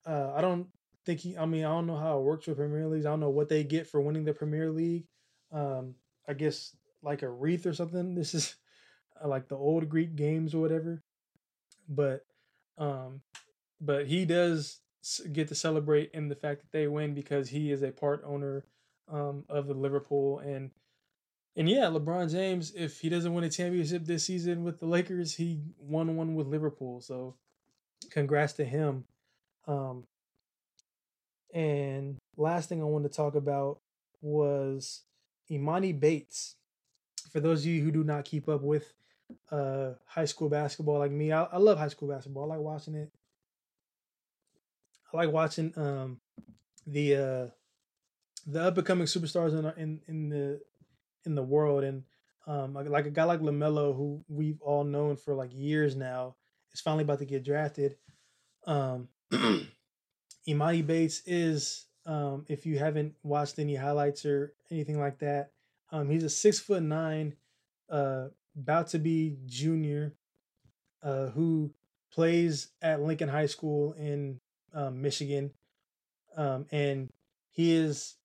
uh, I don't think he. I mean, I don't know how it works with Premier Leagues. I don't know what they get for winning the Premier League. Um, I guess like a wreath or something. This is like the old Greek games or whatever. But um, but he does get to celebrate in the fact that they win because he is a part owner um, of the Liverpool and and yeah, LeBron James, if he doesn't win a championship this season with the Lakers, he won one with Liverpool. So congrats to him. Um, and last thing I wanted to talk about was Emoni Bates. For those of you who do not keep up with uh, high school basketball like me, I, I love high school basketball. I like watching it. I like watching um the uh the up and coming superstars in in in the in the world and um like a guy like LaMelo who we've all known for like years now is finally about to get drafted. Um Emoni Bates is um if you haven't watched any highlights or anything like that, um he's a six foot nine uh about to be junior uh who plays at Lincoln High School in um, Michigan, um, and he is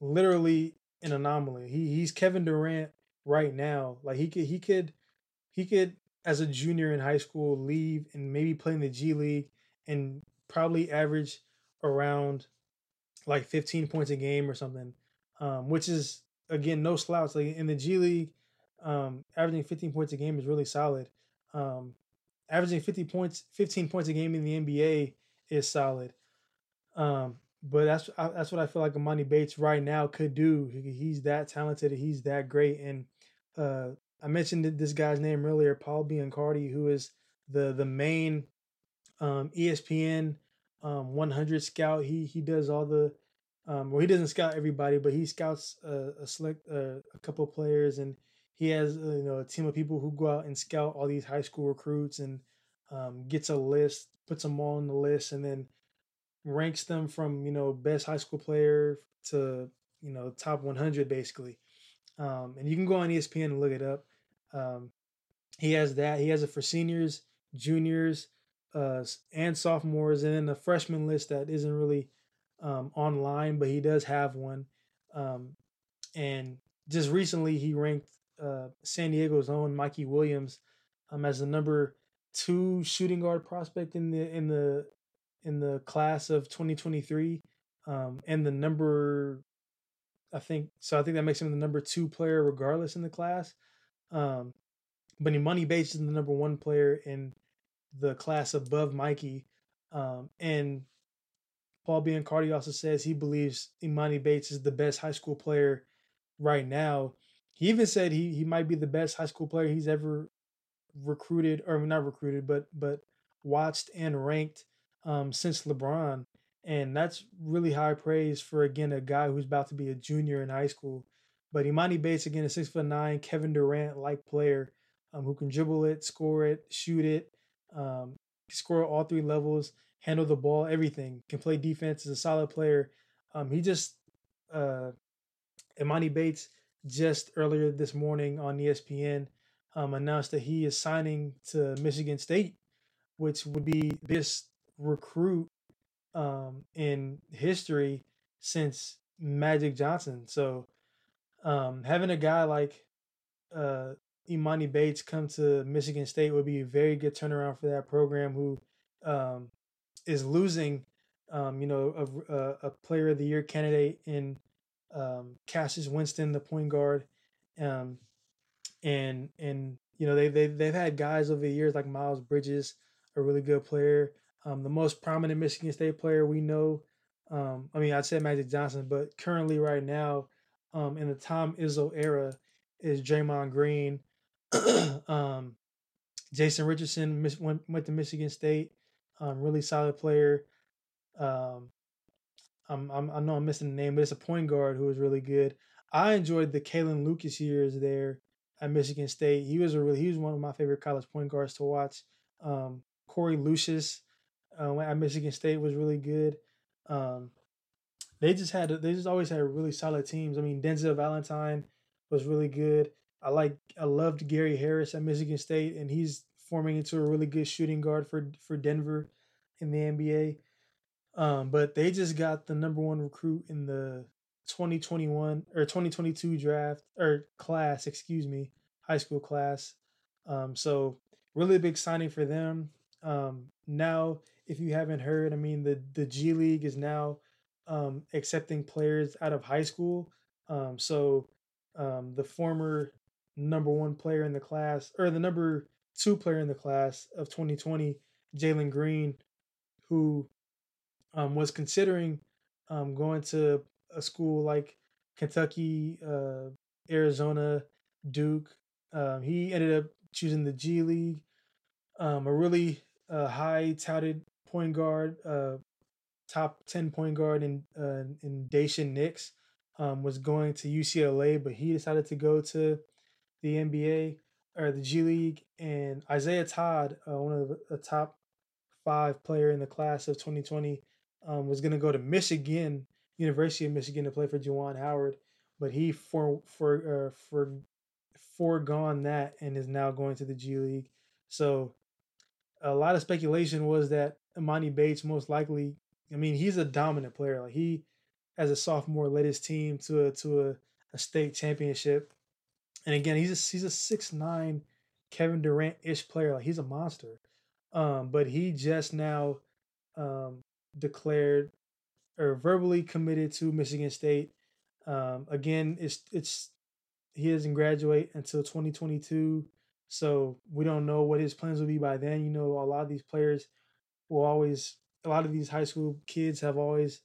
literally an anomaly. He he's Kevin Durant right now. Like he could he could he could as a junior in high school leave and maybe play in the G League and probably average around like 15 points a game or something, um, which is again no slouch. Like in the G League, um, averaging 15 points a game is really solid. Um, averaging 50 points, 15 points a game in the NBA is solid. Um, but that's that's what I feel like Emoni Bates right now could do. He's that talented. He's that great. And uh, I mentioned this guy's name earlier, Paul Biancardi, who is the the main um, ESPN um, 100 scout. He he does all the um, well, he doesn't scout everybody, but he scouts a, a select uh, a couple players, and he has uh, you know a team of people who go out and scout all these high school recruits and um, gets a list, puts them all on the list, and then ranks them from you know best high school player to you know top 100 basically. Um, and you can go on ESPN and look it up. Um, he has that. He has it for seniors, juniors, uh, and sophomores, and then the freshman list that isn't really um, online, but he does have one. Um, and just recently, he ranked uh, San Diego's own Mikey Williams um, as the number two shooting guard prospect in the in the in the class of 2023, um, and the number, I think so. I think that makes him the number two player regardless in the class. Um, but Emoni Bates is the number one player in the class above Mikey, um, and Paul Biancardi also says he believes Emoni Bates is the best high school player right now. He even said he he might be the best high school player he's ever recruited or not recruited, but but watched and ranked um, since LeBron, and that's really high praise for again a guy who's about to be a junior in high school. But Emoni Bates again, a six foot nine Kevin Durant like player um, who can dribble it, score it, shoot it, um, score all three levels, handle the ball, everything. Can play defense. Is a solid player. Um, he just uh, Emoni Bates just earlier this morning on ESPN um, announced that he is signing to Michigan State, which would be this recruit um, in history since Magic Johnson. So um, having a guy like uh, Emoni Bates come to Michigan State would be a very good turnaround for that program, who um, is losing, um, you know, a, a, Player of the Year candidate in um, Cassius Winston, the point guard, um, and and you know they they they've had guys over the years like Miles Bridges, a really good player. Um, the most prominent Michigan State player we know, um, I mean, I'd say Magic Johnson, but currently right now, um, in the Tom Izzo era, is Draymond Green. um, Jason Richardson went, went to Michigan State, um, really solid player. Um, I'm, I'm, i know I'm missing the name, but it's a point guard who was really good. I enjoyed the Kalin Lucas years there at Michigan State. He was a really he was one of my favorite college point guards to watch. Um, Korie Lucious uh, at Michigan State was really good. Um, they just had they just always had really solid teams. I mean, Denzel Valentine was really good. I like I loved Gary Harris at Michigan State, and he's forming into a really good shooting guard for for Denver in the NBA. Um, but they just got the number one recruit in the 2021 or 2022 draft or class, excuse me, high school class. Um, so really big signing for them. Um, now, if you haven't heard, I mean the the G League is now um, accepting players out of high school. Um, so um, the former number one player in the class, or the number two player in the class of 2020, Jalen Green, who um, was considering um, going to a school like Kentucky, uh, Arizona, Duke. Um, he ended up choosing the G League, um, a really uh, high touted point guard, uh, top 10 point guard in, uh, in Daishen Nix, um, was going to UCLA, but he decided to go to the NBA or the G League. And Isaiah Todd, uh, one of the top five player in the class of 2020, um, was going to go to Michigan, University of Michigan, to play for Juwan Howard, but he for for uh, for foregone that and is now going to the G League. So a lot of speculation was that Emoni Bates most likely. I mean, he's a dominant player. Like he, as a sophomore, led his team to a to a, a state championship. And again, he's a he's a six nine Kevin Durant ish player. Like he's a monster. Um, but he just now um, declared or verbally committed to Michigan State. Um, again, it's it's he doesn't graduate until 2022, so we don't know what his plans will be by then. You know, a lot of these players will always, a lot of these high school kids have always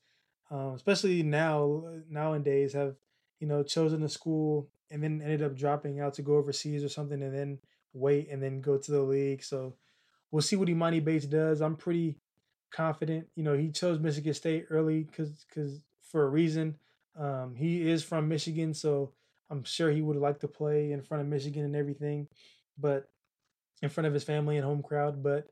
um, especially now nowadays have you know chosen a school and then ended up dropping out to go overseas or something and then wait and then go to the league. So we'll see what Emoni Bates does. I'm pretty confident. You know, he chose Michigan State early because because for a reason. Um, he is from Michigan, so I'm sure he would like to play in front of Michigan and everything, but in front of his family and home crowd. But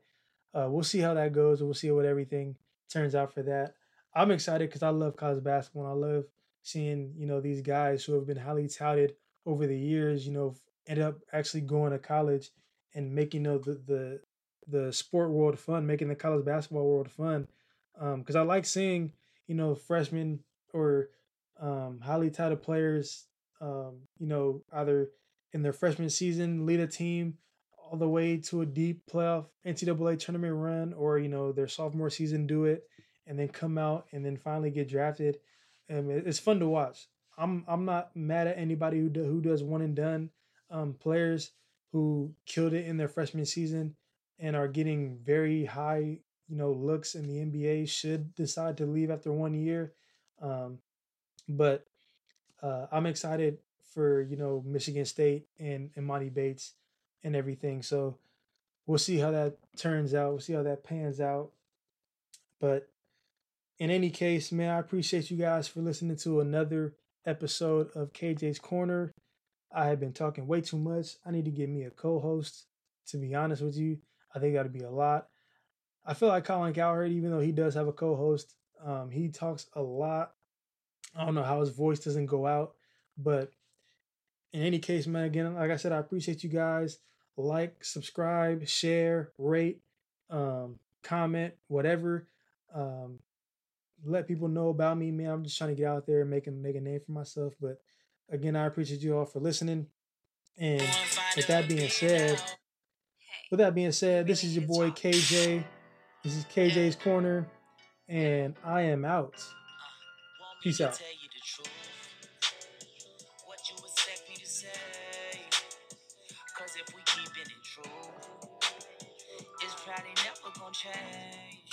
uh, we'll see how that goes. We'll see what everything turns out for that. I'm excited because I love college basketball. And I love seeing you know these guys who have been highly touted over the years. You know, end up actually going to college and making you know, the the the sport world fun, making the college basketball world fun. Because um, I like seeing you know freshmen or um, highly touted players, um, you know, either in their freshman season lead a team all the way to a deep playoff NCAA tournament run, or you know their sophomore season do it, and then come out and then finally get drafted. And it's fun to watch. I'm I'm not mad at anybody who do, who does one and done. Um, players who killed it in their freshman season and are getting very high, you know, looks in the NBA should decide to leave after one year. Um, but uh, I'm excited for you know Michigan State and Emoni Bates and everything. So we'll see how that turns out. We'll see how that pans out. But in any case, man, I appreciate you guys for listening to another episode of KJ's Korner. I have been talking way too much. I need to get me a co-host. To be honest with you, I think that'd be a lot. I feel like Colin Cowherd, even though he does have a co-host, um, he talks a lot I don't know how his voice doesn't go out, but in any case, man, again, like I said, I appreciate you guys. Like, subscribe, share, rate, um, comment, whatever. Um, let people know about me, man. I'm just trying to get out there and make a make a name for myself. But again, I appreciate you all for listening. And with that being said, with that being said, this is your boy KJ. This is KJ's Korner, and I am out. Uh, Peace out. Cause if we keep it true, it's probably never gonna change.